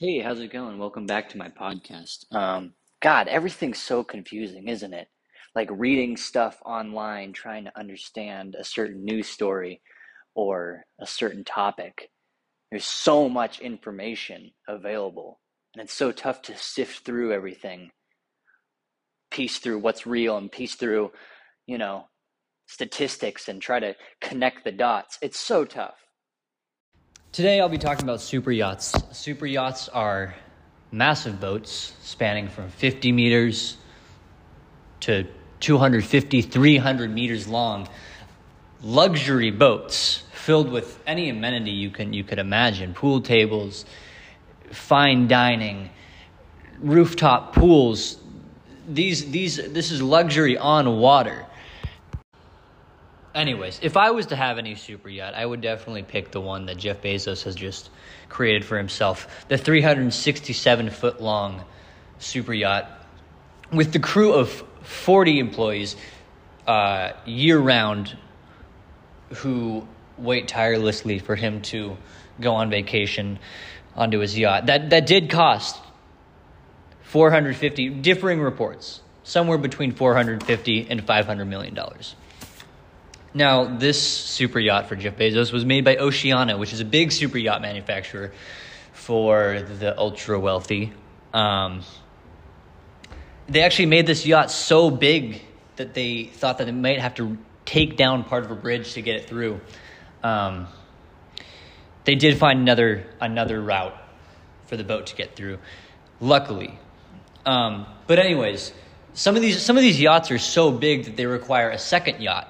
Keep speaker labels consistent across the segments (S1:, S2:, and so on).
S1: Hey, how's it going? Welcome back to my podcast. Um, God, everything's so confusing, isn't it? Like reading stuff online, trying to understand a certain news story or a certain topic. There's so much information available, and it's so tough to sift through everything, piece through what's real and piece through, you know, statistics and try to connect the dots. It's so tough.
S2: Today I'll be talking about super yachts. Super yachts are massive boats spanning from 50 meters to 250, 300 meters long. Luxury boats filled with any amenity you can you could imagine, pool tables, fine dining, rooftop pools. These these this is luxury on water. Anyways, if I was to have any super yacht, I would definitely pick the one that Jeff Bezos has just created for himself the 367 foot long super yacht with the crew of 40 employees uh, year round who wait tirelessly for him to go on vacation onto his yacht. That, that did cost 450, differing reports, somewhere between 450 and 500 million dollars. Now, this super yacht for Jeff Bezos was made by Oceanco, which is a big super yacht manufacturer for the ultra wealthy. Um, they actually made this yacht so big that they thought that they might have to take down part of a bridge to get it through. Um, they did find another another route for the boat to get through, luckily. Um, but anyways, some of these some of these yachts are so big that they require a second yacht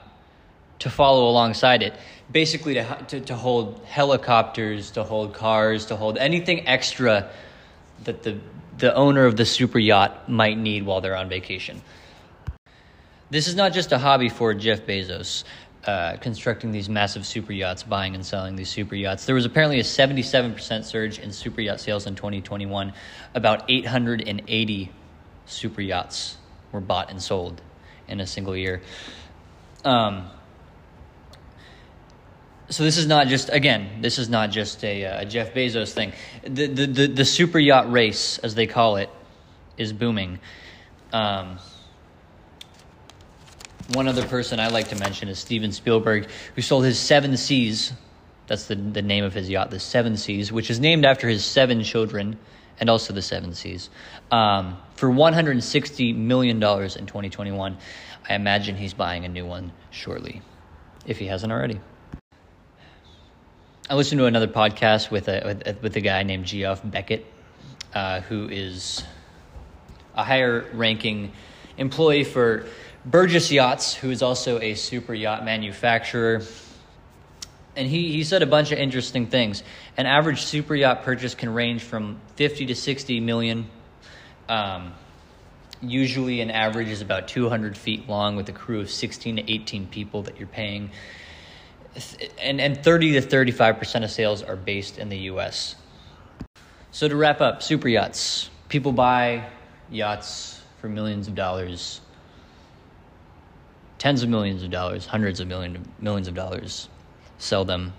S2: to follow alongside it, basically to, to, to hold helicopters, to hold cars, to hold anything extra that the, the owner of the super yacht might need while they're on vacation. This is not just a hobby for Jeff Bezos. Uh, constructing these massive super yachts, buying and selling these super yachts. There was apparently a 77% surge in super yacht sales in 2021. About 880 super yachts were bought and sold in a single year. Um, so this is not just again this is not just a, a jeff bezos thing. The, the, the, the, super yacht race as they call it is booming. Um, one other person i like to mention is steven spielberg who sold his seven seas that's the, the name of his yacht the seven seas which is named after his seven children and also the seven seas um, for $160 million in 2021 i imagine he's buying a new one shortly if he hasn't already I listened to another podcast with a with, a guy named Geoff Beckett, uh, who is a higher ranking employee for Burgess Yachts, who is also a super yacht manufacturer. And he, he said a bunch of interesting things. An average super yacht purchase can range from 50 to 60 million. Um, usually, an average is about 200 feet long with a crew of 16 to 18 people that you're paying and, and 30 to 35% of sales are based in the US. So to wrap up, super yachts. People buy yachts for millions of dollars, tens of millions of dollars, hundreds of million, millions of dollars, sell them,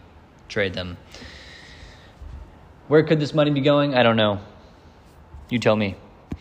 S2: trade them. Where could this money be going? I don't know. You tell me.